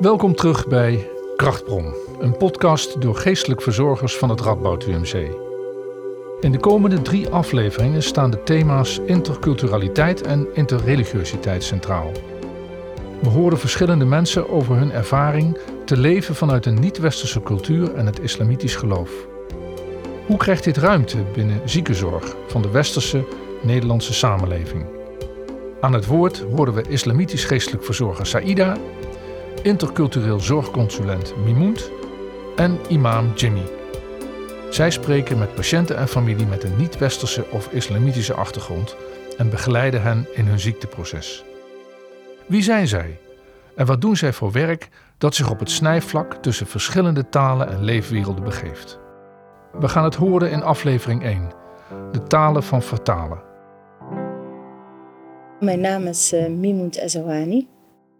Welkom terug bij Krachtbron, een podcast door geestelijk verzorgers van het Radboud UMC. In de komende drie afleveringen staan de thema's interculturaliteit en interreligiositeit centraal. We horen verschillende mensen over hun ervaring te leven vanuit een niet-westerse cultuur en het islamitisch geloof. Hoe krijgt dit ruimte binnen ziekenzorg van de westerse Nederlandse samenleving? Aan het woord horen we islamitisch geestelijk verzorger Saida, intercultureel zorgconsulent Mimoent en imam Jimmy. Zij spreken met patiënten en familie met een niet-westerse of islamitische achtergrond en begeleiden hen in hun ziekteproces. Wie zijn zij en wat doen zij voor werk dat zich op het snijvlak tussen verschillende talen en leefwerelden begeeft? We gaan het horen in aflevering 1, de talen van vertalen. Mijn naam is uh, Mimoent Ezawani.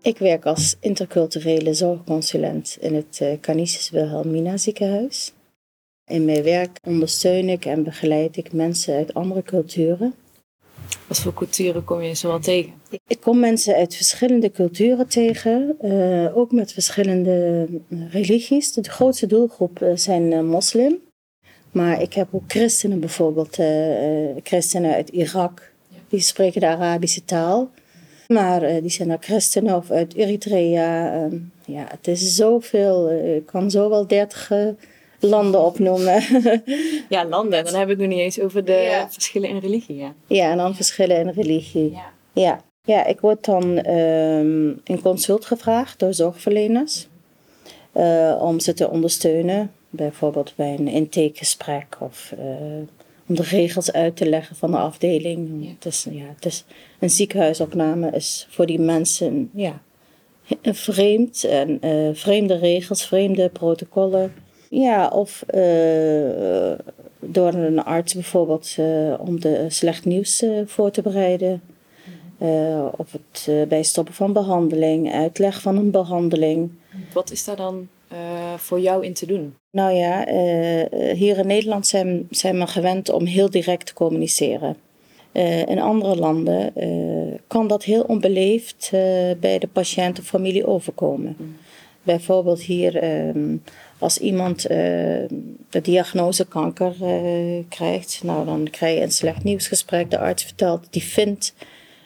Ik werk als interculturele zorgconsulent in het uh, Canisius Wilhelmina ziekenhuis. In mijn werk ondersteun ik en begeleid ik mensen uit andere culturen. Wat voor culturen kom je zoal tegen? Ik kom mensen uit verschillende culturen tegen, uh, ook met verschillende religies. De grootste doelgroep zijn moslim. Maar ik heb ook christenen bijvoorbeeld, christenen uit Irak, die spreken de Arabische taal. Maar uh, die zijn ook christenen of uit Eritrea. Uh, ja, het is zoveel. Uh, ik kan zo wel dertig landen opnoemen. ja, landen. Dan heb ik het nog niet eens over de ja. verschillen in religie. Ja, ja en dan verschillen in religie. Ja. ja. Ja, ik word dan um, in consult gevraagd door zorgverleners. om ze te ondersteunen. Bijvoorbeeld bij een intakegesprek of om de regels uit te leggen van de afdeling. Ja. Het, is, ja, het is, een ziekenhuisopname is voor die mensen ja, vreemd. En uh, vreemde regels, vreemde protocollen. Ja, of uh, door een arts bijvoorbeeld uh, om de slecht nieuws voor te bereiden. of het bij stoppen van behandeling, uitleg van een behandeling. Wat is daar dan voor jou in te doen? Nou ja, hier in Nederland zijn, zijn we gewend om heel direct te communiceren. Uh, in andere landen kan dat heel onbeleefd bij de patiënt of familie overkomen. Mm. Bijvoorbeeld hier, ehm, als iemand de diagnose kanker krijgt, nou dan krijg je een slecht nieuwsgesprek. De arts vertelt, die vindt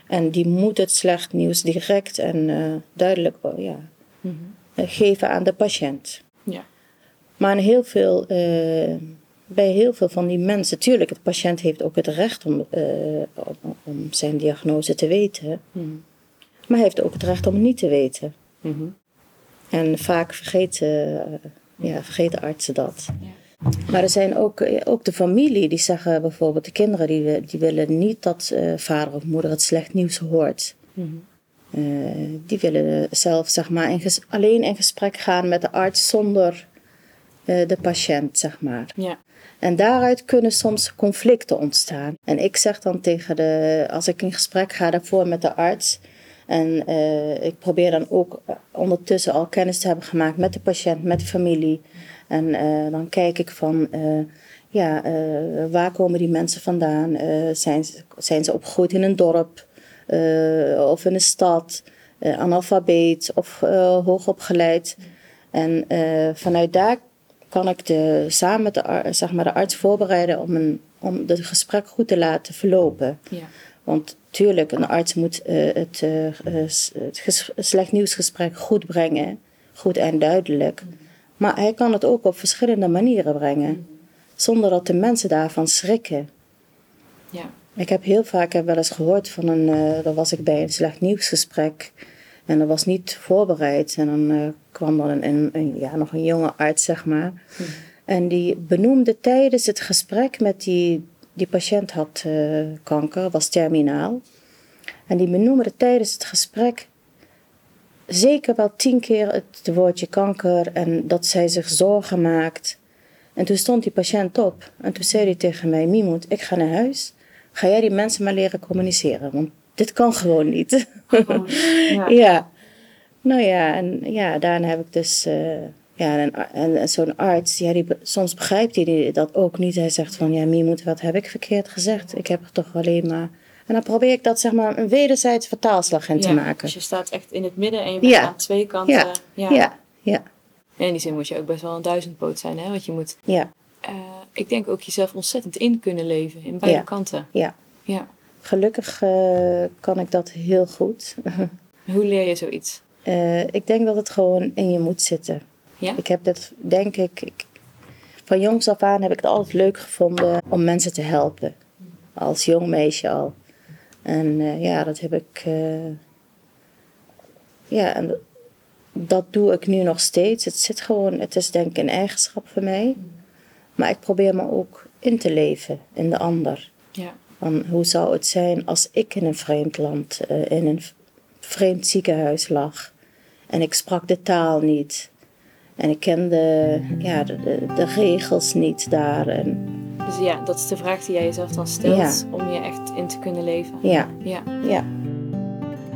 en die moet het slecht nieuws direct en duidelijk oh, ja, mm -hmm geven aan de patiënt. Ja. Maar heel veel, uh, bij heel veel van die mensen, natuurlijk, de patiënt heeft ook het recht om, uh, om, om, zijn diagnose te weten. Mm. Maar hij heeft ook het recht om het niet te weten. Mm -hmm. En vaak vergeten, uh, ja, vergeten artsen dat. Ja. Maar er zijn ook, ook de familie die zeggen bijvoorbeeld, de kinderen die, die willen niet dat vader of moeder het slecht nieuws hoort. Mm -hmm. Uh, die willen zelf zeg maar, in alleen in gesprek gaan met de arts zonder uh, de patiënt, zeg maar. Ja. En daaruit kunnen soms conflicten ontstaan. En ik zeg dan tegen de, als ik in gesprek ga daarvoor met de arts, en uh, ik probeer dan ook ondertussen al kennis te hebben gemaakt met de patiënt, met de familie. En dan kijk ik van, ja, waar komen die mensen vandaan? zijn, zijn ze opgegroeid in een dorp? of in een stad, analfabeet of hoogopgeleid. En vanuit daar kan ik de, samen met de, zeg maar, de arts voorbereiden om, een, om het gesprek goed te laten verlopen. Ja. Want tuurlijk, een arts moet het, het slecht nieuwsgesprek goed brengen, goed en duidelijk. Maar hij kan het ook op verschillende manieren brengen, zonder dat de mensen daarvan schrikken. Ja. Ik heb heel vaak heb wel eens gehoord van een, uh, dan was ik bij een slecht nieuwsgesprek en dat was niet voorbereid. En dan uh, kwam dan een, een, ja, nog een jonge arts, zeg maar. Hmm. En die benoemde tijdens het gesprek met die, die patiënt had uh, kanker, was terminaal. En die benoemde tijdens het gesprek zeker wel tien keer het woordje kanker en dat zij zich zorgen maakt. En toen stond die patiënt op en toen zei hij tegen mij, Mimoet, ik ga naar huis ga jij die mensen maar leren communiceren. Want dit kan gewoon niet. Oh, ja. ja. Nou ja, en ja, daarna heb ik dus... Uh, ja, en, en, zo'n arts, ja, die, soms begrijpt hij dat ook niet. Hij zegt van, ja, Mimoet, wat heb ik verkeerd gezegd? Ik heb er toch alleen maar En dan probeer ik dat zeg maar een wederzijds vertaalslag in te Ja, maken. Dus je staat echt in het midden en je bent Ja. aan twee kanten. Ja, ja, ja, En in die zin moet je ook best wel een duizendpoot zijn, hè? Want je moet, ja, eh, ik denk ook jezelf ontzettend in kunnen leven in beide kanten. ja. Ja. Gelukkig eh, kan ik dat heel goed. Hoe leer je zoiets? Eh, ik denk dat het gewoon in je moet zitten. Ja? Ik heb dat, denk ik, ik, van jongs af aan heb ik het altijd leuk gevonden om mensen te helpen. Als jong meisje al. En eh, ja, dat heb ik. ja, en dat- dat doe ik nu nog steeds. Het zit gewoon, het is denk ik een eigenschap van mij. Maar ik probeer me ook in te leven in de ander. Ja. Van hoe zou het zijn als ik in een vreemd land, eh, in een vreemd ziekenhuis lag. En ik sprak de taal niet. En ik kende ja, de, de, de regels niet daar. En, Dus ja, dat is de vraag die jij jezelf dan stelt om je echt in te kunnen leven. ja, Ja. ja.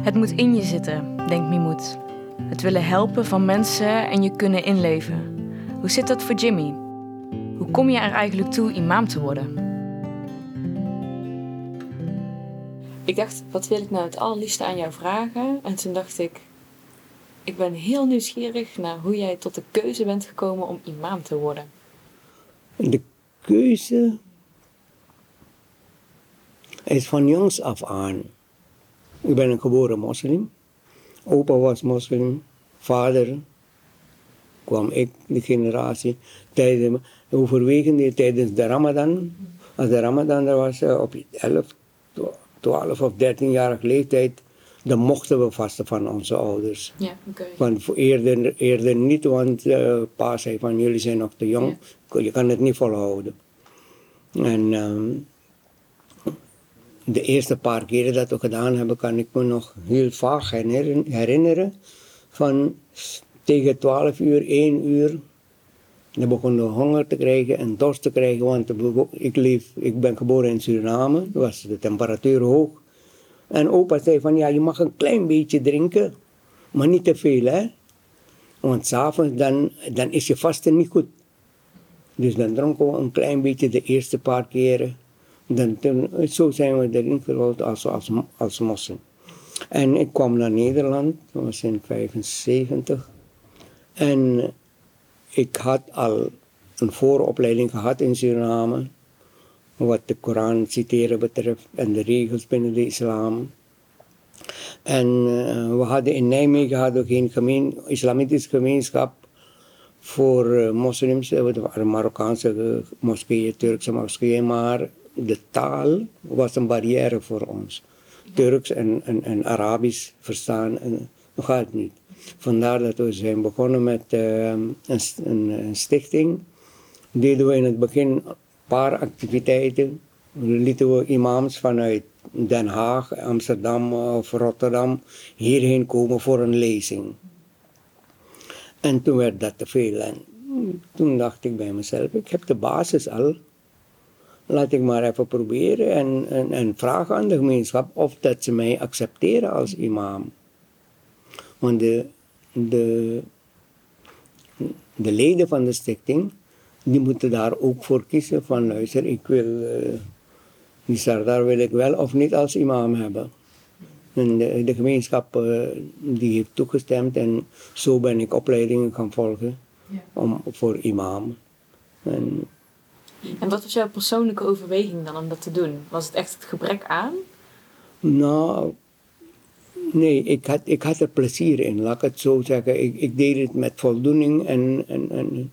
Het moet in je zitten, denkt Mimoet. Het willen helpen van mensen en je kunnen inleven. Hoe zit dat voor Jimmy? Hoe kom je er eigenlijk toe imam te worden? Ik dacht, wat wil ik nou het allerliefste aan jou vragen? En toen dacht ik, ik ben heel nieuwsgierig naar hoe jij tot de keuze bent gekomen om imam te worden. De keuze is van jongs af aan. Ik ben een geboren moslim. Opa was moslim. Vader kwam ik, de generatie, tijdens, overwegende tijdens de Ramadan. Als de Ramadan er was, eh, op 11, 12 of 13-jarige leeftijd, dan mochten we vasten van onze ouders. Ja, oké. Want voor eerder, eerder niet, want eh pa zei van jullie zijn nog te jong, je kan het niet volhouden. En ehm, de eerste paar keren dat we gedaan hebben, kan ik me nog heel vaag herinner- herinneren. Van tegen 12 uur, 1 uur, dan begonnen we honger te krijgen en dorst te krijgen, want ik, leef, ik ben geboren in Suriname, toen was de temperatuur hoog. En opa zei van ja, je mag een klein beetje drinken, maar niet te veel hè. Want s'avonds dan, dan is je vasten niet goed. Dus dan dronken we een klein beetje de eerste paar keren. Dan, zo zijn we erin gerold als, als, als moslim. En ik kwam naar Nederland, dat was in 75. En ik had al een vooropleiding gehad in Suriname. Wat de Koran citeren betreft en de regels binnen de islam. En eh, we hadden in Nijmegen hadden geen gemeen, islamitische gemeenschap voor eh, moslims. Eh, Er waren Marokkaanse eh, moskeeën, Turkse moskeeën, maar de taal was een barrière voor ons. Turks en, en, en Arabisch verstaan, en, dat gaat niet. Vandaar dat we zijn begonnen met eh, een, een stichting. Deden we in het begin een paar activiteiten. Lieten we imams vanuit Den Haag, Amsterdam of Rotterdam hierheen komen voor een lezing. En toen werd dat te veel. En toen dacht ik bij mezelf, ik heb de basis al. Laat ik maar even proberen en, en, en vragen aan de gemeenschap of dat ze mij accepteren als imam. Want de, de, de leden van de stichting, die moeten daar ook voor kiezen van luister, ik wil, eh, die Sardar wil ik wel of niet als imam hebben. En de, de gemeenschap eh, die heeft toegestemd en zo ben ik opleidingen gaan volgen om, voor imam. En En wat was jouw persoonlijke overweging dan om dat te doen? Was het echt het gebrek aan? Nou, nee, ik had, ik had er plezier in, laat ik het zo zeggen. Ik, ik deed het met voldoening en, en, en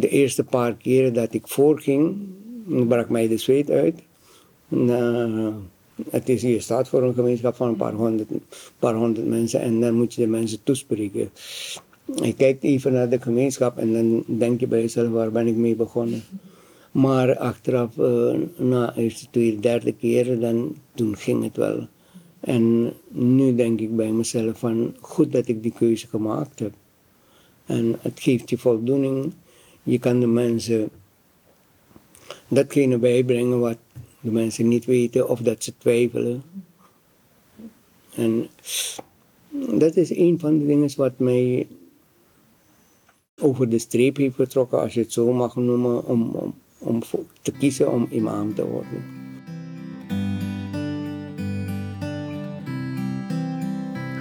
de eerste paar keren dat ik voorging, brak mij de zweet uit. Eh, het is, je staat voor een gemeenschap van een paar honderd, paar honderd mensen en dan moet je de mensen toespreken. Je kijkt even naar de gemeenschap en dan denk je bij jezelf, waar ben ik mee begonnen? Maar achteraf, eh, na de eerste, tweede, derde keer, dan, toen ging het wel. En nu denk ik bij mezelf van, goed dat ik die keuze gemaakt heb. En het geeft je voldoening. Je kan de mensen datgene bijbrengen wat de mensen niet weten of dat ze twijfelen. En dat is een van de dingen wat mij over de streep heeft getrokken, als je het zo mag noemen, om, om, om te kiezen om imam te worden.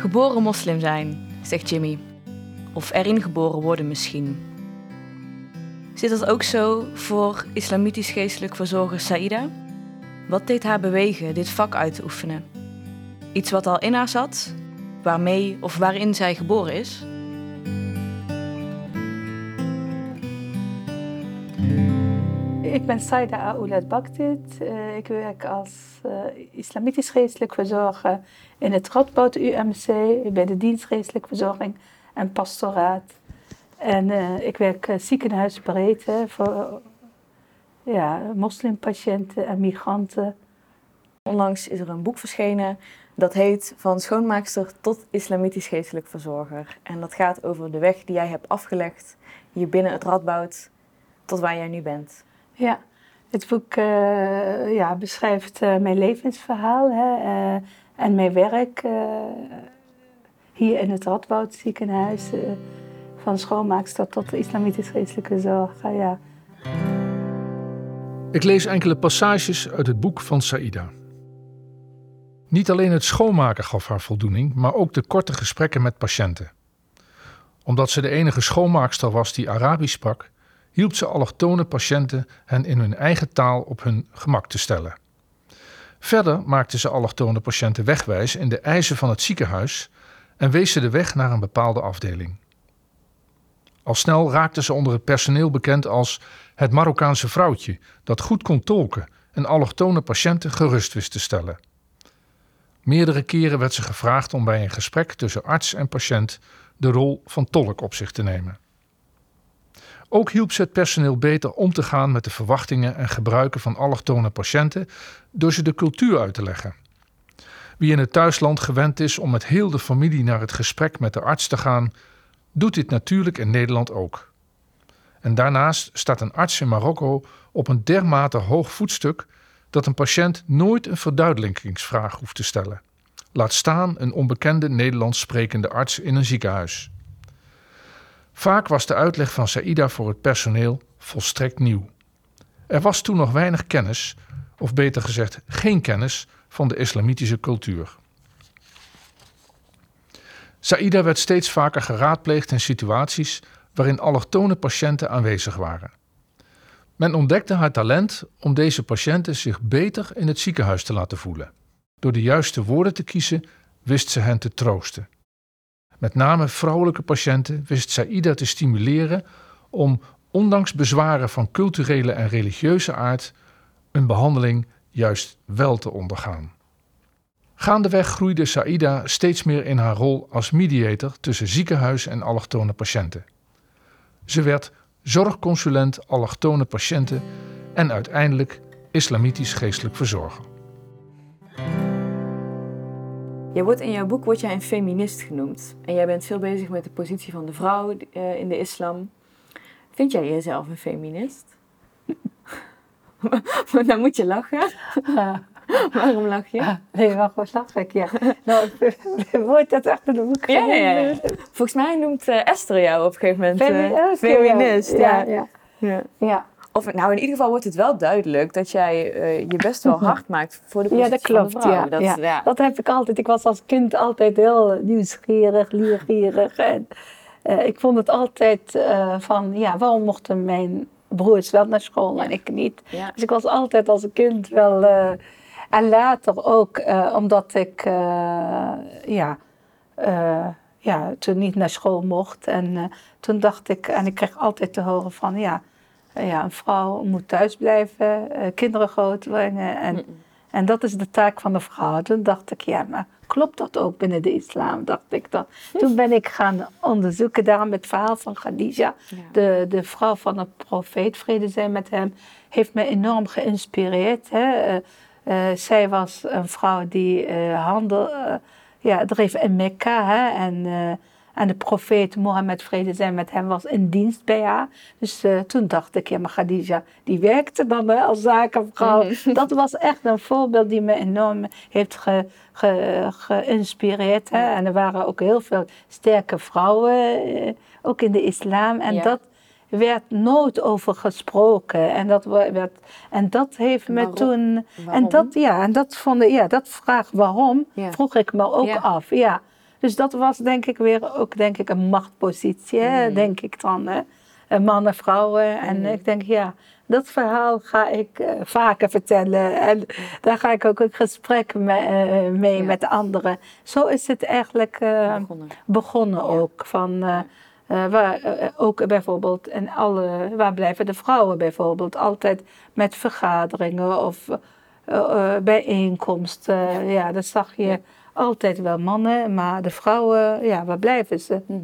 Geboren moslim zijn, zegt Jimmy. Of erin geboren worden misschien. Zit dat ook zo voor islamitisch geestelijk verzorger Saida? Wat deed haar bewegen dit vak uit te oefenen? Iets wat al in haar zat, waarmee of waarin zij geboren is? Ik ben Saida Aoulat Baktit. Uh, ik werk als uh, islamitisch geestelijk verzorger in het Radboud UMC bij de dienst geestelijk verzorging en pastoraat. En uh, ik werk ziekenhuisbreed voor ja, moslimpatiënten en migranten. Onlangs is er een boek verschenen dat heet Van schoonmaakster tot islamitisch geestelijk verzorger. En dat gaat over de weg die jij hebt afgelegd hier binnen het Radboud tot waar jij nu bent. Ja, het boek uh, ja, beschrijft uh, mijn levensverhaal hè, uh, en mijn werk hier in het Radboud ziekenhuis. van schoonmaakster tot islamitisch geestelijke zorg. ja. Ik lees enkele passages uit het boek van Saida. Niet alleen het schoonmaken gaf haar voldoening, maar ook de korte gesprekken met patiënten. Omdat ze de enige schoonmaakster was die Arabisch sprak, hielp ze allochtone patiënten hen in hun eigen taal op hun gemak te stellen. Verder maakte ze allochtone patiënten wegwijs in de eisen van het ziekenhuis en wees ze de weg naar een bepaalde afdeling. Al snel raakte ze onder het personeel bekend als het Marokkaanse vrouwtje dat goed kon tolken en allochtone patiënten gerust wist te stellen. Meerdere keren werd ze gevraagd om bij een gesprek tussen arts en patiënt de rol van tolk op zich te nemen. Ook hielp ze het personeel beter om te gaan met de verwachtingen en gebruiken van allochtone patiënten door ze de cultuur uit te leggen. Wie in het thuisland gewend is om met heel de familie naar het gesprek met de arts te gaan, doet dit natuurlijk in Nederland ook. En daarnaast staat een arts in Marokko op een dermate hoog voetstuk dat een patiënt nooit een verduidelijkingsvraag hoeft te stellen. Laat staan een onbekende Nederlands sprekende arts in een ziekenhuis. Vaak was de uitleg van Saïda voor het personeel volstrekt nieuw. Er was toen nog weinig kennis, of beter gezegd geen kennis, van de islamitische cultuur. Saïda werd steeds vaker geraadpleegd in situaties waarin allochtone patiënten aanwezig waren. Men ontdekte haar talent om deze patiënten zich beter in het ziekenhuis te laten voelen. Door de juiste woorden te kiezen, wist ze hen te troosten. Met name vrouwelijke patiënten wist Saïda te stimuleren om, ondanks bezwaren van culturele en religieuze aard, een behandeling juist wel te ondergaan. Gaandeweg groeide Saïda steeds meer in haar rol als mediator tussen ziekenhuis en allochtone patiënten. Ze werd zorgconsulent allochtone patiënten en uiteindelijk islamitisch geestelijk verzorger. Je wordt in jouw boek wordt jij een feminist genoemd. En jij bent veel bezig met de positie van de vrouw uh, in de islam. Vind jij jezelf een feminist? Dan moet je lachen. Waarom lach je? Nee, waarom lach ik? Ja. Nou, wordt dat achter de boek ja, ja, ja, Volgens mij noemt uh, Esther jou op een gegeven moment uh, feminist. Ja. Ja, ja. ja. Of nou, in ieder geval wordt het wel duidelijk dat jij uh, je best wel hard maakt voor de positie ja, dat klopt, van de vrouw. Ja, dat, ja. dat heb ik altijd. Ik was als kind altijd heel nieuwsgierig, leergierig. En uh, ik vond het altijd uh, van, ja, waarom mochten mijn broers wel naar school en ik niet? Dus ik was altijd als kind wel... en later ook, omdat ik, ja... ja, toen niet naar school mocht. En toen dacht ik, en ik kreeg altijd te horen van, ja, ja, een vrouw moet thuis blijven, uh, kinderen grootbrengen. En, en dat is de taak van de vrouw. Toen dacht ik, ja, maar klopt dat ook binnen de islam? Dacht ik dat. Toen ben ik gaan onderzoeken, daarom het verhaal van Khadija, de, de vrouw van de profeet, vrede zijn met hem, heeft me enorm geïnspireerd. Hè. Uh, uh, zij was een vrouw die handel ja, dreef in Mekka. Hè, en en de profeet Mohammed, vrede zijn met hem, was in dienst bij haar. Dus uh, toen dacht ik, ja, maar Khadija, die werkte dan hè, als zakenvrouw. Mm. Dat was echt een voorbeeld die me enorm heeft ge, ge, geïnspireerd. Hè. En er waren ook heel veel sterke vrouwen, uh, ook in de islam. En ja. dat werd nooit over gesproken. En dat, werd, en dat heeft me toen. Waarom? En dat, ja, en dat vond ik, ja, dat vraag waarom, ja. vroeg ik me ook af. Ja. Dus dat was denk ik weer ook denk ik een machtpositie, hè, denk ik dan. Hè. Eh, Mannen, vrouwen. En ik denk, ja, dat verhaal ga ik eh, vaker vertellen. En daar ga ik ook een gesprek mee, eh, mee Ja. met de anderen. Zo is het eigenlijk Begonnen. begonnen ook. Van, waar, ook bijvoorbeeld in alle, waar blijven de vrouwen bijvoorbeeld? Altijd met vergaderingen of bijeenkomsten. Ja. dat zag je altijd wel mannen, maar de vrouwen, ja, waar blijven ze? Mhm.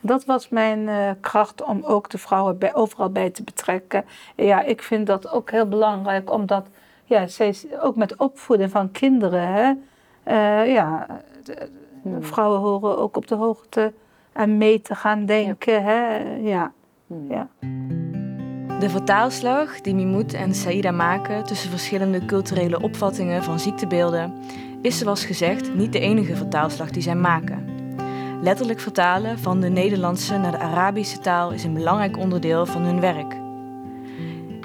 Dat was mijn eh, kracht om ook de vrouwen bij, overal bij te betrekken. Ja, ik vind dat ook heel belangrijk, omdat ja, zij, ook met opvoeden van kinderen, hè, eh, ja, de- de vrouwen horen ook op de hoogte en mee te gaan denken. Hè, ja. Ja. De vertaalslag die Mimoet en Saïda maken tussen verschillende culturele opvattingen van ziektebeelden is zoals gezegd niet de enige vertaalslag die zij maken. Letterlijk vertalen van de Nederlandse naar de Arabische taal is een belangrijk onderdeel van hun werk.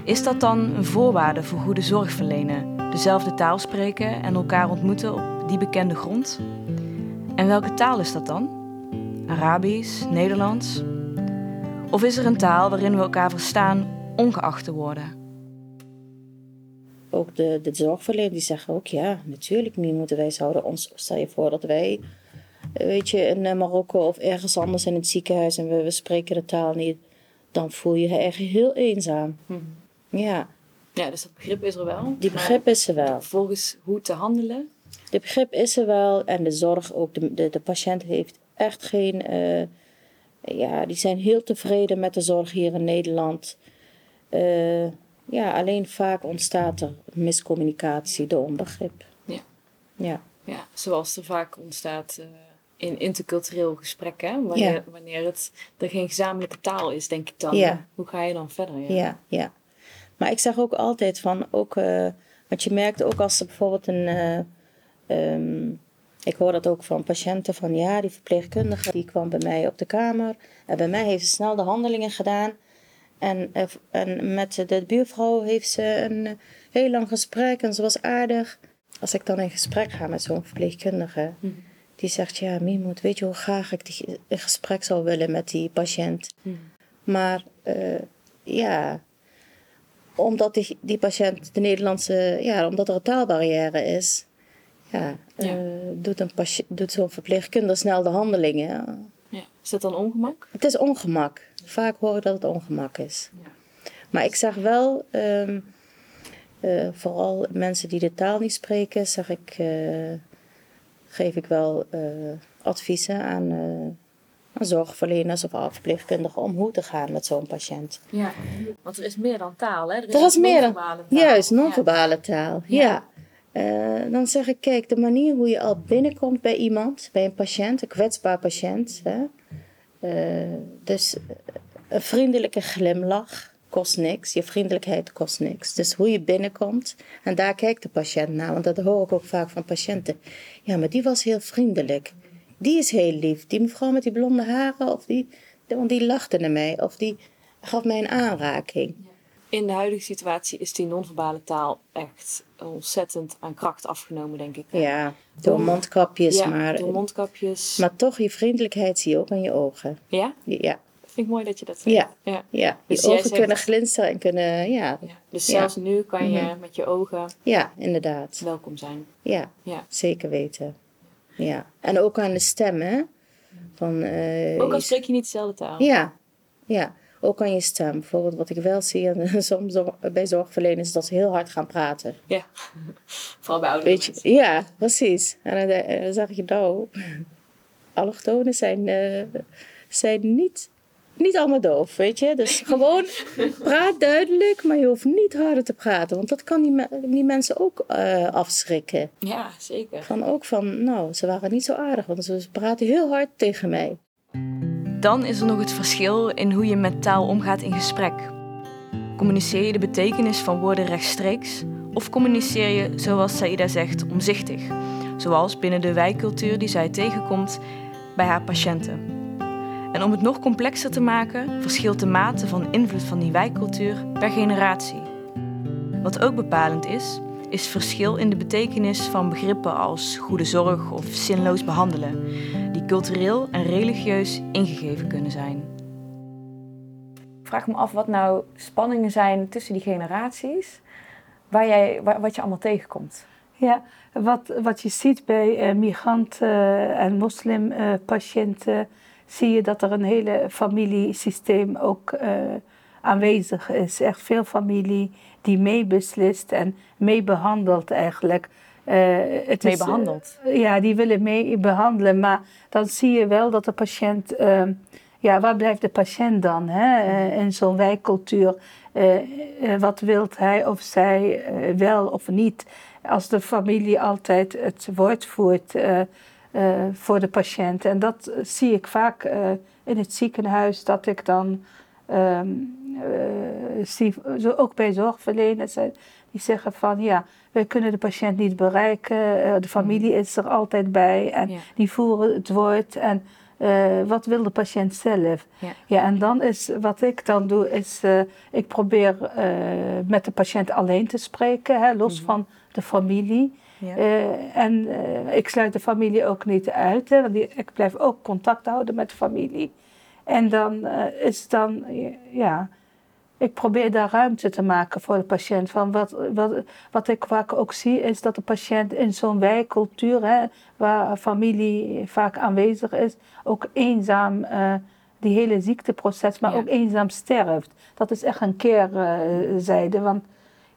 Is dat dan een voorwaarde voor goede zorg verlenen? Dezelfde taal spreken en elkaar ontmoeten op die bekende grond? En welke taal is dat dan? Arabisch, Nederlands? Of is er een taal waarin we elkaar verstaan, ongeacht de woorden? Ook de, de zorgverleners die zeggen ook, ja, natuurlijk nu moeten wij zouden ons, stel je voor dat wij, weet je, in eh, Marokko of ergens anders in het ziekenhuis en we, we spreken de taal niet, dan voel je je echt heel eenzaam. Ja, Ja, dus dat begrip is er wel. die begrip is er wel. Vervolgens hoe te handelen. De begrip is er wel en de zorg ook. De, de, de patiënt heeft echt geen. eh, ja, die zijn heel tevreden met de zorg hier in Nederland. Eh, ja, alleen vaak ontstaat er miscommunicatie door onbegrip. Ja. Ja, Ja, zoals er vaak ontstaat eh, in intercultureel gesprek, hè? Wanneer, Ja. wanneer het er geen gezamenlijke taal is, denk ik dan. Ja. Hoe ga je dan verder? Ja. ja, ja. Maar ik zeg ook altijd van, ook, eh, want je merkt ook als er bijvoorbeeld een. eh, ehm, ik hoor dat ook van patiënten van ja, die verpleegkundige die kwam bij mij op de kamer. En bij mij heeft ze snel de handelingen gedaan. En, eh, en met de buurvrouw heeft ze een eh, heel lang gesprek en ze was aardig. Als ik dan in gesprek ga met zo'n verpleegkundige, die zegt: Ja, Mimoet, weet je hoe graag ik die, een gesprek zou willen met die patiënt? Maar eh, ja, omdat die, die patiënt de Nederlandse, ja, omdat er een taalbarrière is, ja, Ja. doet, een doet zo'n verpleegkundige snel de handelingen. Ja. Is dat dan ongemak? Het is ongemak. Vaak hoor ik dat het ongemak is. Ja. Maar ik zeg wel, ehm, eh, vooral mensen die de taal niet spreken, zeg ik, eh, geef ik wel eh, adviezen aan, aan zorgverleners of aan verpleegkundigen om hoe te gaan met zo'n patiënt. Ja. Want er is meer dan taal, hè? Er Er is meer dan, non-verbale taal. juist, non-verbale taal. Ja. Ja. Dan zeg ik, kijk, de manier hoe je al binnenkomt bij iemand, bij een patiënt, een kwetsbaar patiënt. Hè? Eh, dus eh, een vriendelijke glimlach kost niks. Je vriendelijkheid kost niks. Dus hoe je binnenkomt, en daar kijkt de patiënt naar. Want dat hoor ik ook vaak van patiënten. Ja, maar die was heel vriendelijk. Die is heel lief. Die mevrouw met die blonde haren, of die, want die lachte naar mij. Of die gaf mij een aanraking. In de huidige situatie is die non-verbale taal echt ontzettend aan kracht afgenomen, denk ik. Ja, door mondkapjes, Ja, maar, door mondkapjes. maar toch je vriendelijkheid zie je ook aan je ogen. Ja? Ja, Vind ik mooi dat je dat zegt. Ja. ja. ja. je Dus ogen zegt- kunnen glinsteren en kunnen, ja, Ja. Dus zelfs nu kan je Mhm. met je ogen ja, inderdaad. welkom zijn. Ja, Ja. zeker weten. Ja, en ook aan de stem, hè. Van, eh, Ook al spreek je niet dezelfde taal. Ja, ja, ook aan je stem. Bijvoorbeeld wat ik wel zie en soms bij zorgverleners is dat ze heel hard gaan praten. Ja. Vooral bij oudere Weet je, ja, precies. En dan, eh, dan zeg je nou, allochtonen zijn, eh, zijn niet, niet allemaal doof, weet je. Dus gewoon praat duidelijk, maar je hoeft niet harder te praten. Want dat kan die, me- die mensen ook eh, afschrikken. Ja, zeker. Van ook van, nou, ze waren niet zo aardig, want ze praten heel hard tegen mij. Dan is er nog het verschil in hoe je met taal omgaat in gesprek. Communiceer je de betekenis van woorden rechtstreeks of communiceer je, zoals Saida zegt, omzichtig, zoals binnen de wijkcultuur die zij tegenkomt bij haar patiënten. En om het nog complexer te maken, verschilt de mate van invloed van die wijkcultuur per generatie. Wat ook bepalend is, is verschil in de betekenis van begrippen als goede zorg of zinloos behandelen. Die cultureel en religieus ingegeven kunnen zijn. Ik vraag me af wat nou spanningen zijn tussen die generaties, waar jij, wat je allemaal tegenkomt. Ja, wat, wat je ziet bij uh, migranten en moslimpatiënten, zie je dat er een hele familiesysteem ook uh, aanwezig is. Echt veel familie die meebeslist en meebehandelt eigenlijk. Uh, het mee behandeld? ja, die willen mee behandelen, maar dan zie je wel dat de patiënt ja, waar blijft de patiënt dan hè? in zo'n wijkcultuur? wat wilt hij of zij wel of niet? als de familie altijd het woord voert uh, voor de patiënt. En dat zie ik vaak in het ziekenhuis, dat ik dan um, zie, ook bij zorgverleners, die zeggen van ja, wij kunnen de patiënt niet bereiken, de familie is er altijd bij en ja. die voeren het woord. En, uh, wat wil de patiënt zelf? Ja. ja. en dan is wat ik dan doe, is uh, ik probeer uh, met de patiënt alleen te spreken, hè, los mm -hmm. van de familie. Ja. en ik sluit de familie ook niet uit, hè, want die, ik blijf ook contact houden met de familie. En dan is dan, ja, ik probeer daar ruimte te maken voor de patiënt. Van wat, wat, wat ik vaak ook zie is dat de patiënt in zo'n wijkcultuur, hè, waar familie vaak aanwezig is, ook eenzaam uh, die hele ziekteproces, maar ja. ook eenzaam sterft. Dat is echt een keerzijde. Uh, want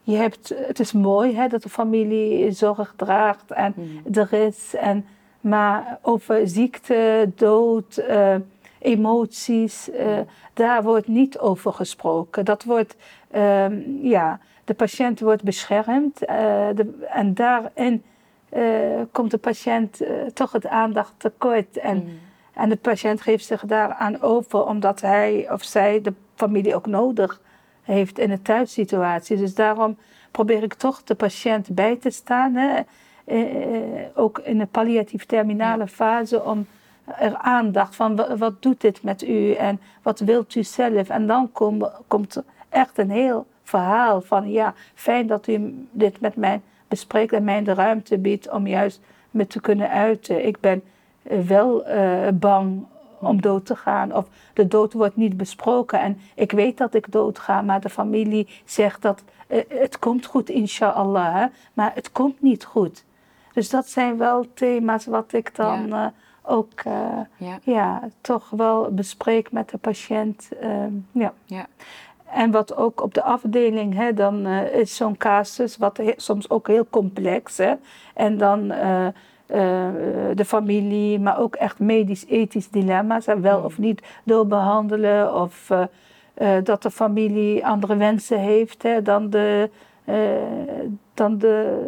je hebt, het is mooi hè, dat de familie zorg draagt en mm. er is. En, maar over ziekte, dood. Uh, emoties, uh, daar wordt niet over gesproken. Dat wordt, um, ja, de patiënt wordt beschermd de, en daarin uh, komt de patiënt toch het aandacht tekort. En, mm. en de patiënt geeft zich daaraan over omdat hij of zij de familie ook nodig heeft in een thuissituatie. Dus daarom probeer ik toch de patiënt bij te staan. Hè? ook in de palliatief terminale fase om er aandacht van wat doet dit met u en wat wilt u zelf. En dan kom, komt echt een heel verhaal van ja, fijn dat u dit met mij bespreekt en mij de ruimte biedt om juist me te kunnen uiten. Ik ben eh, wel uh, bang om dood te gaan of de dood wordt niet besproken en ik weet dat ik dood ga, maar de familie zegt dat uh, het komt goed inshallah, hè? maar het komt niet goed. Dus dat zijn wel thema's wat ik dan ja ook uh, ja. ja. toch wel bespreek met de patiënt. Uh, ja. ja. En wat ook op de afdeling, hè, dan uh, is zo'n casus, wat soms ook heel complex. Hè, en dan de familie, maar ook echt medisch-ethisch dilemma's. Hè, wel mm. of niet doorbehandelen, of dat de familie andere wensen heeft hè, dan de, dan de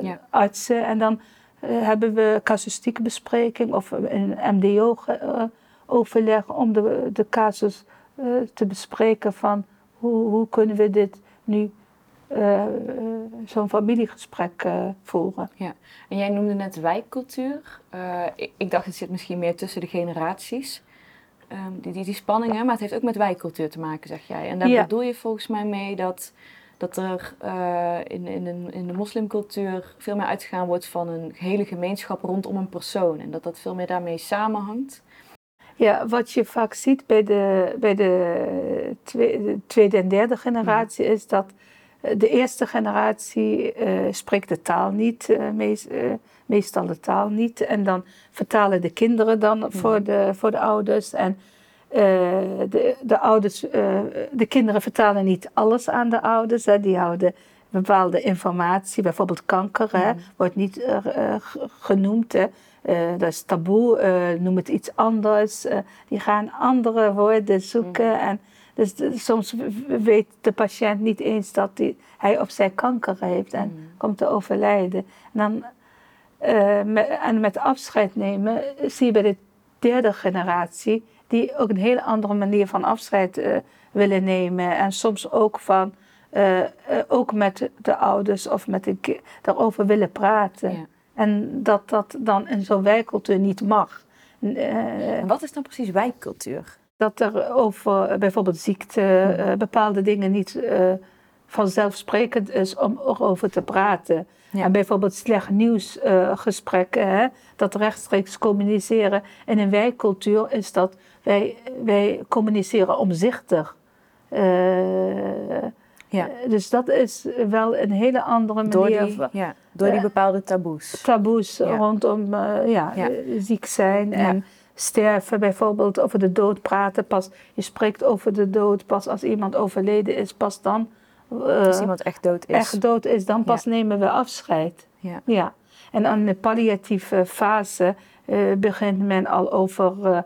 ja. artsen. En dan hebben we casuïstieke bespreking of een MDO-overleg uh, om de, de casus uh, te bespreken van hoe, hoe kunnen we dit nu zo'n familiegesprek voeren. Ja, en jij noemde net wijkcultuur. Ik, ik, dacht het zit misschien meer tussen de generaties. Um, die, die, die spanningen, maar het heeft ook met wijkcultuur te maken, zeg jij. En daar ja. bedoel je volgens mij mee dat dat er uh, in, in, in de moslimcultuur veel meer uitgegaan wordt van een hele gemeenschap rondom een persoon. En dat dat veel meer daarmee samenhangt. Ja, wat je vaak ziet bij de, bij de, tweede en derde generatie is dat eh, de eerste generatie uh, spreekt de taal niet, uh, meest, meestal de taal niet. En dan vertalen de kinderen dan voor, de, voor de ouders. En de, de, ouders, uh, de kinderen vertalen niet alles aan de ouders. Hè. Die houden bepaalde informatie, bijvoorbeeld kanker, hè, wordt niet uh, genoemd. Hè. dat is taboe, noem het iets anders. die gaan andere woorden zoeken. En dus soms weet de patiënt niet eens dat die, hij of zij kanker heeft en mm. komt te overlijden. En, dan, met, en met afscheid nemen zie je bij de derde generatie die ook een hele andere manier van afscheid uh, willen nemen. En soms ook van, uh, uh, ook met de ouders of met de daarover willen praten. Ja. En dat dat dan in zo'n wijkcultuur niet mag. en wat is dan precies wijkcultuur? Dat er over bijvoorbeeld ziekte bepaalde dingen niet vanzelfsprekend is om erover te praten. Ja. En bijvoorbeeld slecht nieuwsgesprekken, hè, dat rechtstreeks communiceren. En in wijkcultuur is dat, wij, wij communiceren omzichtig. Eh, Ja. Dus dat is wel een hele andere Door manier die, van ja, door die Eh, bepaalde taboes. taboes Ja. rondom eh, ja, Ja. eh, ziek zijn en sterven. Bijvoorbeeld over de dood praten. Pas, je spreekt over de dood pas als iemand overleden is. Pas dan, eh, Als iemand echt dood is. echt dood is, dan pas nemen we afscheid. Ja. Ja. En aan de palliatieve fase eh, begint men al over eh,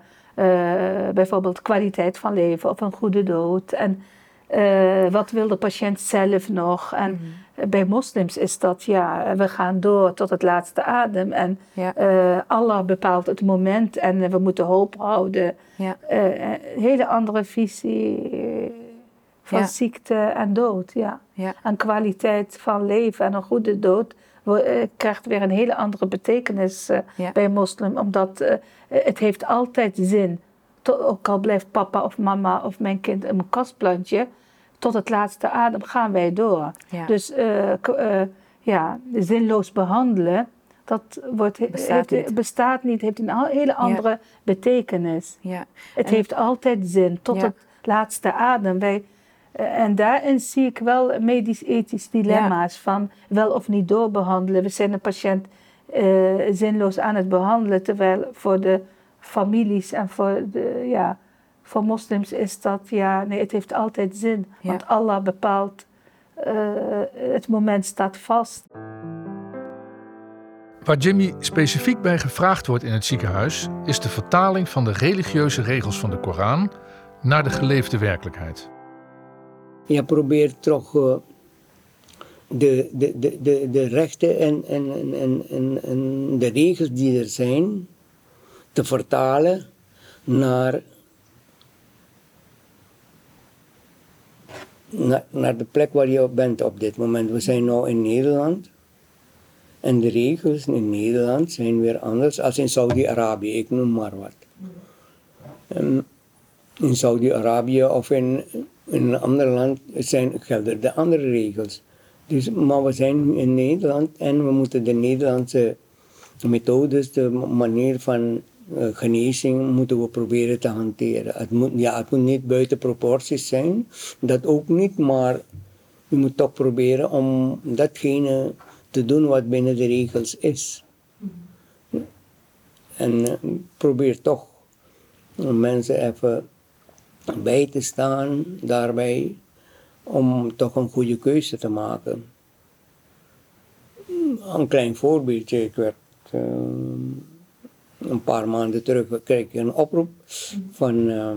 eh, bijvoorbeeld kwaliteit van leven of een goede dood. En eh, wat wil de patiënt zelf nog? En Mhm. bij moslims is dat ja, we gaan door tot het laatste adem. En Ja. eh, Allah bepaalt het moment en eh, we moeten hoop houden. Ja. Eh, een hele andere visie eh, van Ja. ziekte en dood. Ja. Ja. En kwaliteit van leven en een goede dood eh, krijgt weer een hele andere betekenis eh, Ja. bij moslim. Omdat eh, het heeft altijd zin. Tot, ook al blijft papa of mama of mijn kind een kastplantje. Tot het laatste adem gaan wij door. Dus ja, zinloos behandelen, dat wordt, Bestaat heeft, niet. bestaat niet, heeft een hele andere betekenis. ja. Het En- heeft altijd zin, tot het laatste adem. Wij, en daarin zie ik wel medisch-ethisch dilemma's van wel of niet doorbehandelen. We zijn een patiënt eh, zinloos aan het behandelen, terwijl voor de families en voor, de, ja, voor moslims is dat, ja, nee, het heeft altijd zin. Ja. Want Allah bepaalt, eh, het moment staat vast. Waar Jimmy specifiek bij gevraagd wordt in het ziekenhuis, is de vertaling van de religieuze regels van de Koran naar de geleefde werkelijkheid. Je probeert toch eh, de, de, de, de, de rechten en, en, en, en, en, de regels die er zijn te vertalen naar, naar, de plek waar je bent op dit moment. We zijn nu in Nederland. En de regels in Nederland zijn weer anders als in Saudi-Arabië, ik noem maar wat. Ehm, in Saudi-Arabië of in, in een ander land zijn, gelden de andere regels. Dus, maar we zijn in Nederland en we moeten de Nederlandse methodes, de manier van eh, genezing, moeten we proberen te hanteren. Het moet, ja, het moet niet buiten proporties zijn, dat ook niet, maar je moet toch proberen om datgene te doen wat binnen de regels is. En eh, probeer toch mensen even bij te staan daarbij om toch een goede keuze te maken. Een klein voorbeeldje, ik werd eh, een paar maanden terug kreeg ik een oproep van uh,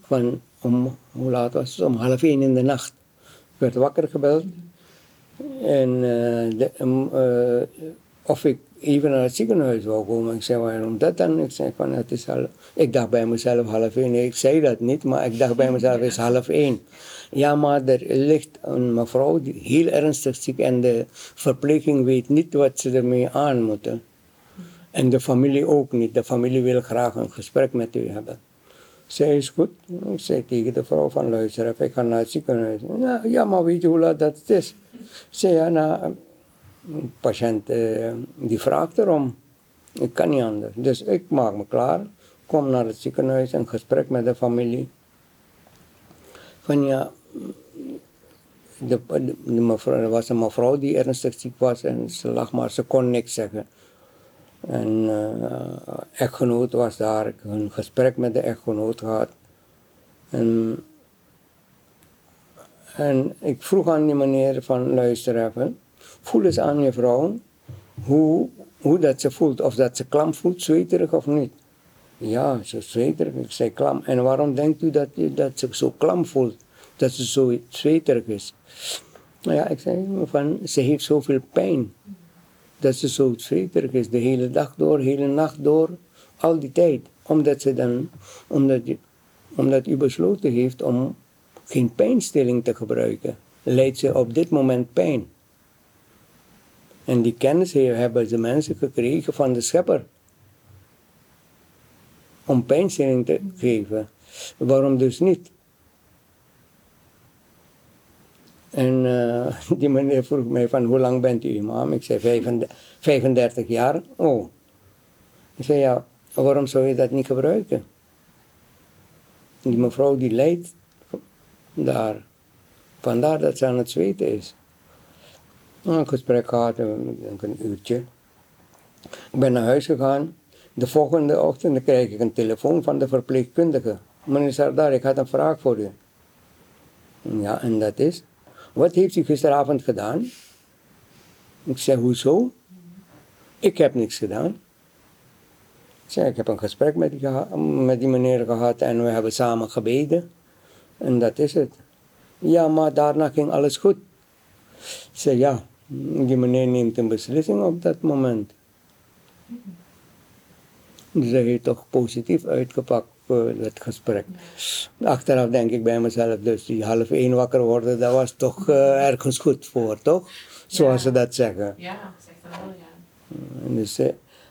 van om, hoe laat was het? Om half één in de nacht. Ik werd wakker gebeld en eh, de, of ik even naar het ziekenhuis wou komen. Ik zei, waarom dat dan? Ik zei, van, het is al... Ik dacht bij mezelf half één. Ik zei dat niet, maar ik dacht bij mezelf, het is half één. Ja, maar er ligt een mevrouw die heel ernstig ziek en de verpleging weet niet wat ze ermee aan moeten. En de familie ook niet. De familie wil graag een gesprek met u hebben. Zij is goed. Ik zei tegen de vrouw van luister, ik ga naar het ziekenhuis. Ja, maar weet je hoe laat dat is? Zei ja, patiënt eh, die vraagt erom. Ik kan niet anders. Dus ik maak me klaar. Kom naar het ziekenhuis, een gesprek met de familie. Van ja, de, er was een mevrouw die ernstig ziek was en ze lag maar, ze kon niks zeggen. En uh, echtgenoot was daar, ik heb een gesprek met de echtgenoot gehad. En, en ik vroeg aan die meneer van luister even, voel eens aan je vrouw hoe, hoe dat ze voelt, of dat ze klam voelt, zweterig of niet. Ja, ze zweterig, ik zei klam. En waarom denkt u dat, dat ze zo klam voelt, dat ze zo zweterig is? Nou ja, ik zei van, ze heeft zoveel pijn dat ze zo zweterig is, de hele dag door, de hele nacht door, al die tijd. Omdat, ze dan, omdat, omdat u besloten heeft om geen pijnstilling te gebruiken, leidt ze op dit moment pijn. En die kennis hebben de mensen gekregen van de schepper. Om pijnstilling te geven. Waarom dus niet? En uh, die meneer vroeg mij van hoe lang bent u imam? Ik zei 35, 35 jaar. Oh. Ik zei ja, waarom zou je dat niet gebruiken? Die mevrouw die leidt daar. Vandaar dat ze aan het zweten is. Nou, een gesprek gehad, een uurtje. Ik ben naar huis gegaan. De volgende ochtend krijg ik een telefoon van de verpleegkundige. Meneer Sardar, ik had een vraag voor u. Ja, en dat is? Wat heeft u gisteravond gedaan? Ik zei, hoezo? Ik heb niks gedaan. Ik ik heb een gesprek met die, met die meneer gehad en we hebben samen gebeden. En dat is het. Ja, maar daarna ging alles goed. Zei, ja, die meneer neemt een beslissing op dat moment. Dus hij heeft toch positief uitgepakt voor het gesprek. Achteraf denk ik bij mezelf, dus die half één wakker worden, dat was toch uh, ergens goed voor, toch? Zoals ze dat zeggen. Ja, zegt dat wel, ja. Dus, uh,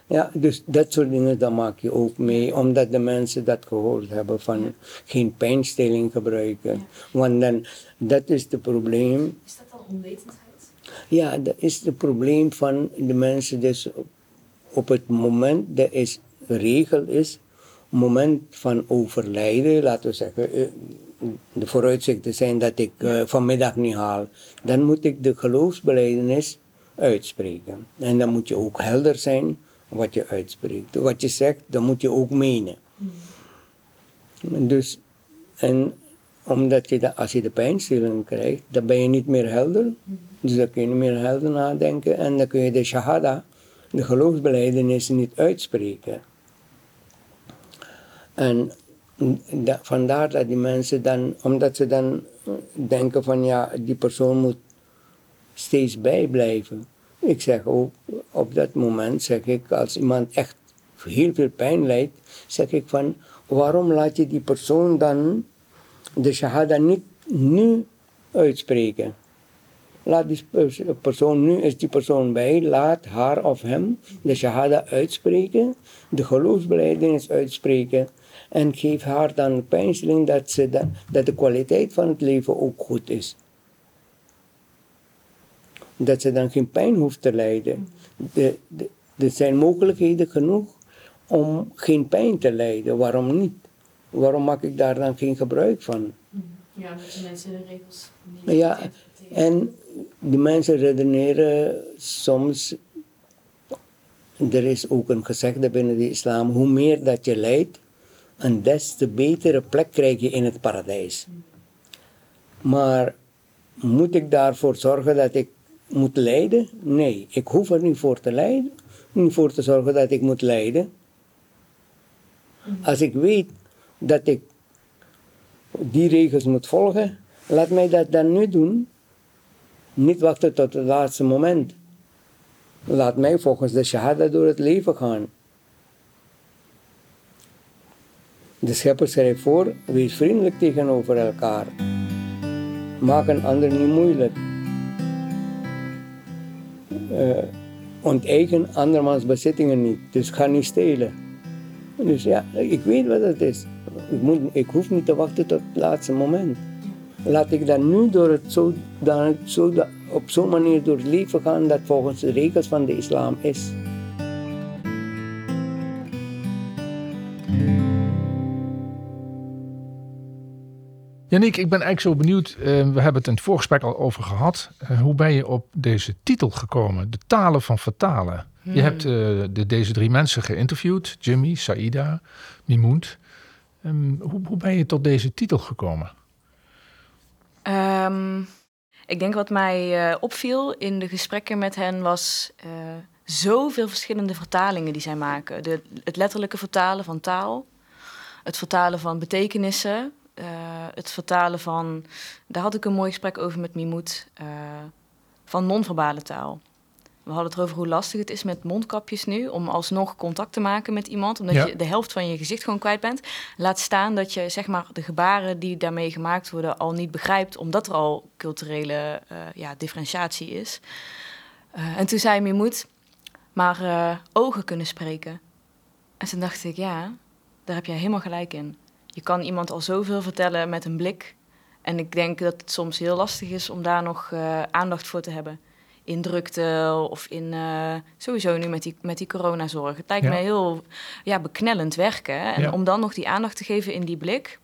ja, dus dat soort dingen, dat maak je ook mee, omdat de mensen dat gehoord hebben van geen pijnstilling gebruiken. Want dan, dat is het probleem. Is dat onwetendheid? Ja, dat is het probleem van de mensen. Dus op, het moment, dat is, de regel is, moment van overlijden, laten we zeggen, eh, de vooruitzichten zijn dat ik uh, vanmiddag niet haal, dan moet ik de geloofsbeleidenis uitspreken. En dan moet je ook helder zijn wat je uitspreekt. Wat je zegt, dan moet je ook menen. Dus, en omdat je, als je de pijnstilling krijgt, dan ben je niet meer helder. Dus dan kun je niet meer helder nadenken. En dan kun je de shahada, de geloofsbeleidenis, niet uitspreken. En vandaar dat die mensen dan, omdat ze dan denken van ja, die persoon moet steeds bijblijven. Ik zeg ook, op dat moment zeg ik, als iemand echt heel veel pijn lijdt, zeg ik van, waarom laat je die persoon dan de shahada niet nu uitspreken? Laat die persoon, nu is die persoon bij, laat haar of hem de shahada uitspreken, de geloofsbelijdenis uitspreken en geef haar dan pijnstilling dat, ze dat, de kwaliteit van het leven ook goed is. Dat ze dan geen pijn hoeft te lijden. De, de, er zijn mogelijkheden genoeg om geen pijn te lijden. Waarom niet? Waarom maak ik daar dan geen gebruik van? Ja, dat de mensen de regels niet Ja, en de mensen redeneren soms. Er is ook een gezegde binnen de islam: hoe meer dat je lijdt, een des te betere plek krijg je in het paradijs. Maar moet ik daarvoor zorgen dat ik moet lijden? Nee, ik hoef er niet voor te lijden, niet voor te zorgen dat ik moet lijden. Als ik weet dat ik die regels moet volgen, laat mij dat dan nu doen. Niet wachten tot het laatste moment. Laat mij volgens de shahada door het leven gaan. De schepper schrijft voor, wees vriendelijk tegenover elkaar. Maak een ander niet moeilijk. Uh, onteigen andermans bezittingen niet, dus ga niet stelen. Dus ja, ik weet wat het is. Ik, moet, ik hoef niet te wachten tot het laatste moment. Laat ik dan nu door het zo, dan, zo, op zo'n manier door het leven gaan dat volgens de regels van de islam is. Janik, ik ben eigenlijk zo benieuwd. Uh, we hebben het in het voorgesprek al over gehad. Uh, hoe ben je op deze titel gekomen? De talen van vertalen. Je hebt uh, de, deze drie mensen geïnterviewd: Jimmy, Saida, Mimoend. Um, hoe, hoe, ben je tot deze titel gekomen? Um, ik denk wat mij opviel in de gesprekken met hen was zoveel verschillende vertalingen die zij maken. De, het letterlijke vertalen van taal, het vertalen van betekenissen, uh, het vertalen van, daar had ik een mooi gesprek over met Mimoet, uh, van non-verbale taal. We hadden het over hoe lastig het is met mondkapjes nu om alsnog contact te maken met iemand, omdat ja. je de helft van je gezicht gewoon kwijt bent. Laat staan dat je zeg maar de gebaren die daarmee gemaakt worden al niet begrijpt, omdat er al culturele uh, ja, differentiatie is. en toen zei Mimoet, maar ogen kunnen spreken. En toen dacht ik, ja, daar heb jij helemaal gelijk in. Je kan iemand al zoveel vertellen met een blik. En ik denk dat het soms heel lastig is om daar nog aandacht voor te hebben. In drukte of in uh, sowieso nu met die, met die coronazorg. Het lijkt Ja. mij heel ja, beknellend werken. En Ja. om dan nog die aandacht te geven in die blik.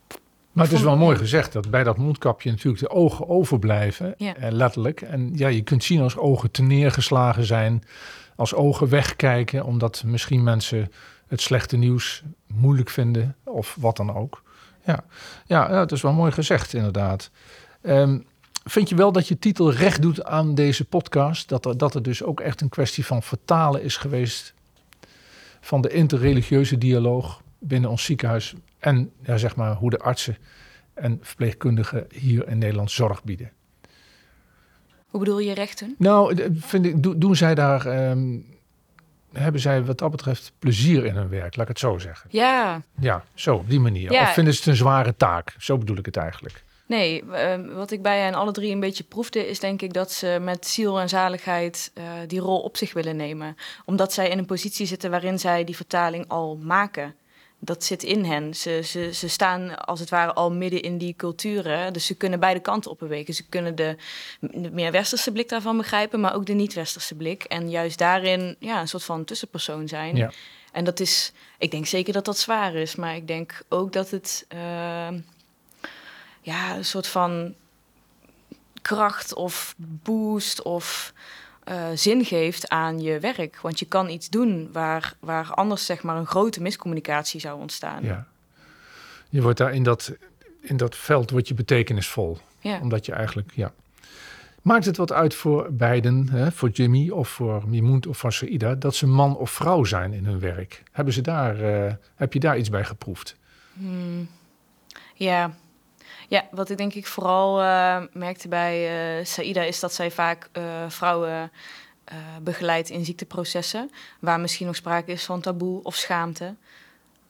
Maar het is wel mooi gezegd dat bij dat mondkapje natuurlijk de ogen overblijven, Ja. eh, letterlijk. En ja, je kunt zien als ogen te neergeslagen zijn, als ogen wegkijken, omdat misschien mensen het slechte nieuws moeilijk vinden of wat dan ook. Ja, ja, ja het is wel mooi gezegd inderdaad. Ehm, vind je wel dat je titel recht doet aan deze podcast? Dat er, dat er dus ook echt een kwestie van vertalen is geweest van de interreligieuze dialoog binnen ons ziekenhuis en ja, zeg maar hoe de artsen en verpleegkundigen hier in Nederland zorg bieden. Hoe bedoel je rechten? Nou, vind ik, do- doen zij daar, ehm, hebben zij wat dat betreft plezier in hun werk, laat ik het zo zeggen. Ja, Ja, zo, op die manier. Ja. Of vinden ze het een zware taak? Zo bedoel ik het eigenlijk. Nee, ehm, wat ik bij hen alle drie een beetje proefde, is denk ik dat ze met ziel en zaligheid eh, die rol op zich willen nemen. Omdat zij in een positie zitten waarin zij die vertaling al maken. Dat zit in hen. Ze, ze, ze staan als het ware al midden in die culturen. Dus ze kunnen beide kanten op bewegen. Ze kunnen de, de meer westerse blik daarvan begrijpen, maar ook de niet-westerse blik. En juist daarin ja, een soort van tussenpersoon zijn. Ja. En dat is, ik denk zeker dat dat zwaar is, maar ik denk ook dat het ehm, ja, een soort van kracht of boost of eh, zin geeft aan je werk. Want je kan iets doen waar, waar anders zeg maar een grote miscommunicatie zou ontstaan. Ja. Je wordt daar in dat, in dat veld word je betekenisvol. Ja. Omdat je eigenlijk, ja. Maakt het wat uit voor beiden, hè, voor Jimmy of voor Mimoent of voor Saida, dat ze man of vrouw zijn in hun werk? Hebben ze daar, eh, heb je daar iets bij geproefd? Hmm. Ja. Ja, wat ik denk ik vooral eh, merkte bij eh Saida is dat zij vaak eh, vrouwen begeleidt in ziekteprocessen, waar misschien nog sprake is van taboe of schaamte.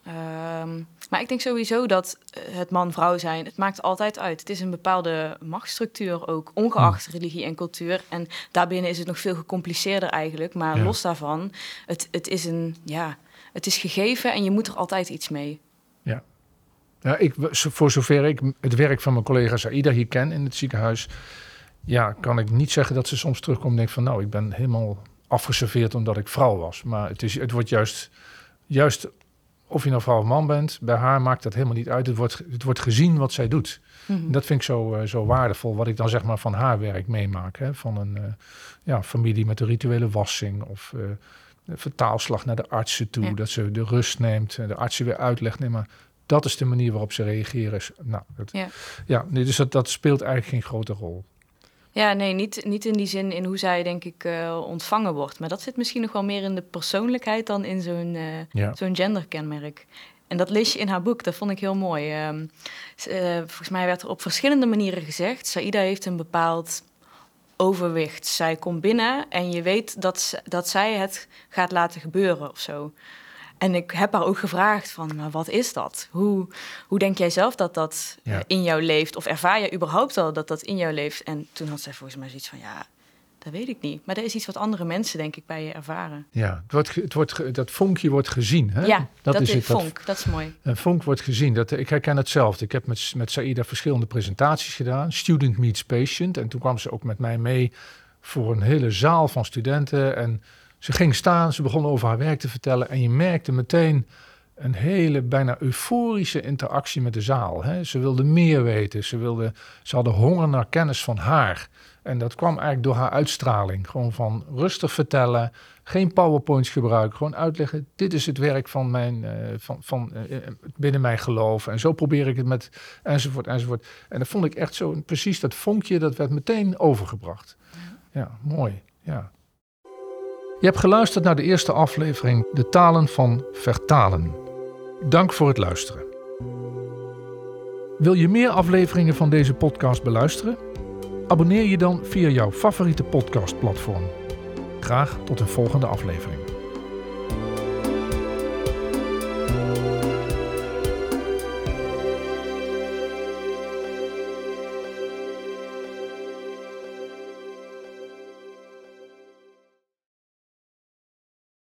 Ehm, maar ik denk sowieso dat het man-vrouw zijn, het maakt altijd uit. Het is een bepaalde machtsstructuur ook, ongeacht religie en cultuur. En daarbinnen is het nog veel gecompliceerder eigenlijk. Maar Ja. los daarvan, het, het is een, ja, het is gegeven en je moet er altijd iets mee. Ja, ik, voor zover ik het werk van mijn collega Saida hier ken in het ziekenhuis, ja, kan ik niet zeggen dat ze soms terugkomt en denkt van nou, ik ben helemaal afgeserveerd omdat ik vrouw was. Maar het, is, het wordt juist, juist of je nou vrouw of man bent, bij haar maakt dat helemaal niet uit. Het wordt, het wordt gezien wat zij doet. En dat vind ik zo, eh, zo waardevol, wat ik dan zeg maar van haar werk meemaak. Hè? Van een eh, ja, familie met een rituele wassing of eh, vertaalslag naar de artsen toe. Ja. Dat ze de rust neemt en de artsen weer uitlegt. Nee, maar dat is de manier waarop ze reageren. Nou, dat, Ja. ja. nee, dus dat, dat speelt eigenlijk geen grote rol. Ja, nee, niet, niet in die zin in hoe zij, denk ik, eh, ontvangen wordt. Maar dat zit misschien nog wel meer in de persoonlijkheid dan in zo'n eh, Ja. zo'n genderkenmerk. En dat lees je in haar boek, dat vond ik heel mooi. Ehm, eh, volgens mij werd er op verschillende manieren gezegd... Saida heeft een bepaald overwicht. Zij komt binnen en je weet dat, dat zij het gaat laten gebeuren of zo. En ik heb haar ook gevraagd van, maar wat is dat? Hoe, hoe denk jij zelf dat dat eh, in jou leeft? Of ervaar je überhaupt al dat dat in jou leeft? En toen had zij volgens mij zoiets van, ja, dat weet ik niet. Maar dat is iets wat andere mensen, denk ik, bij je ervaren. Ja, het wordt, het wordt, dat vonkje wordt gezien. Hè? Ja, dat, is het. Dat- vonk. Dat is mooi. Een vonk wordt gezien. Dat, ik herken hetzelfde. Ik heb met, met Saïda verschillende presentaties gedaan. Student meets patient. En toen kwam ze ook met mij mee voor een hele zaal van studenten. En ze ging staan, ze begon over haar werk te vertellen. En je merkte meteen een hele bijna euforische interactie met de zaal. Hè. Ze wilde meer weten. Ze, wilde, ze hadden honger naar kennis van haar. En dat kwam eigenlijk door haar uitstraling. Gewoon van rustig vertellen, geen powerpoints gebruiken. Gewoon uitleggen, dit is het werk van mijn, eh, van, van, eh, eh, binnen mijn geloof. En zo probeer ik het met, enzovoort, enzovoort. En dat vond ik echt zo, precies dat vonkje, dat werd meteen overgebracht. Ja, mooi, ja. Je hebt geluisterd naar de eerste aflevering De Talen van Vertalen. Dank voor het luisteren. Wil je meer afleveringen van deze podcast beluisteren? Abonneer je dan via jouw favoriete podcastplatform. Graag tot een volgende aflevering.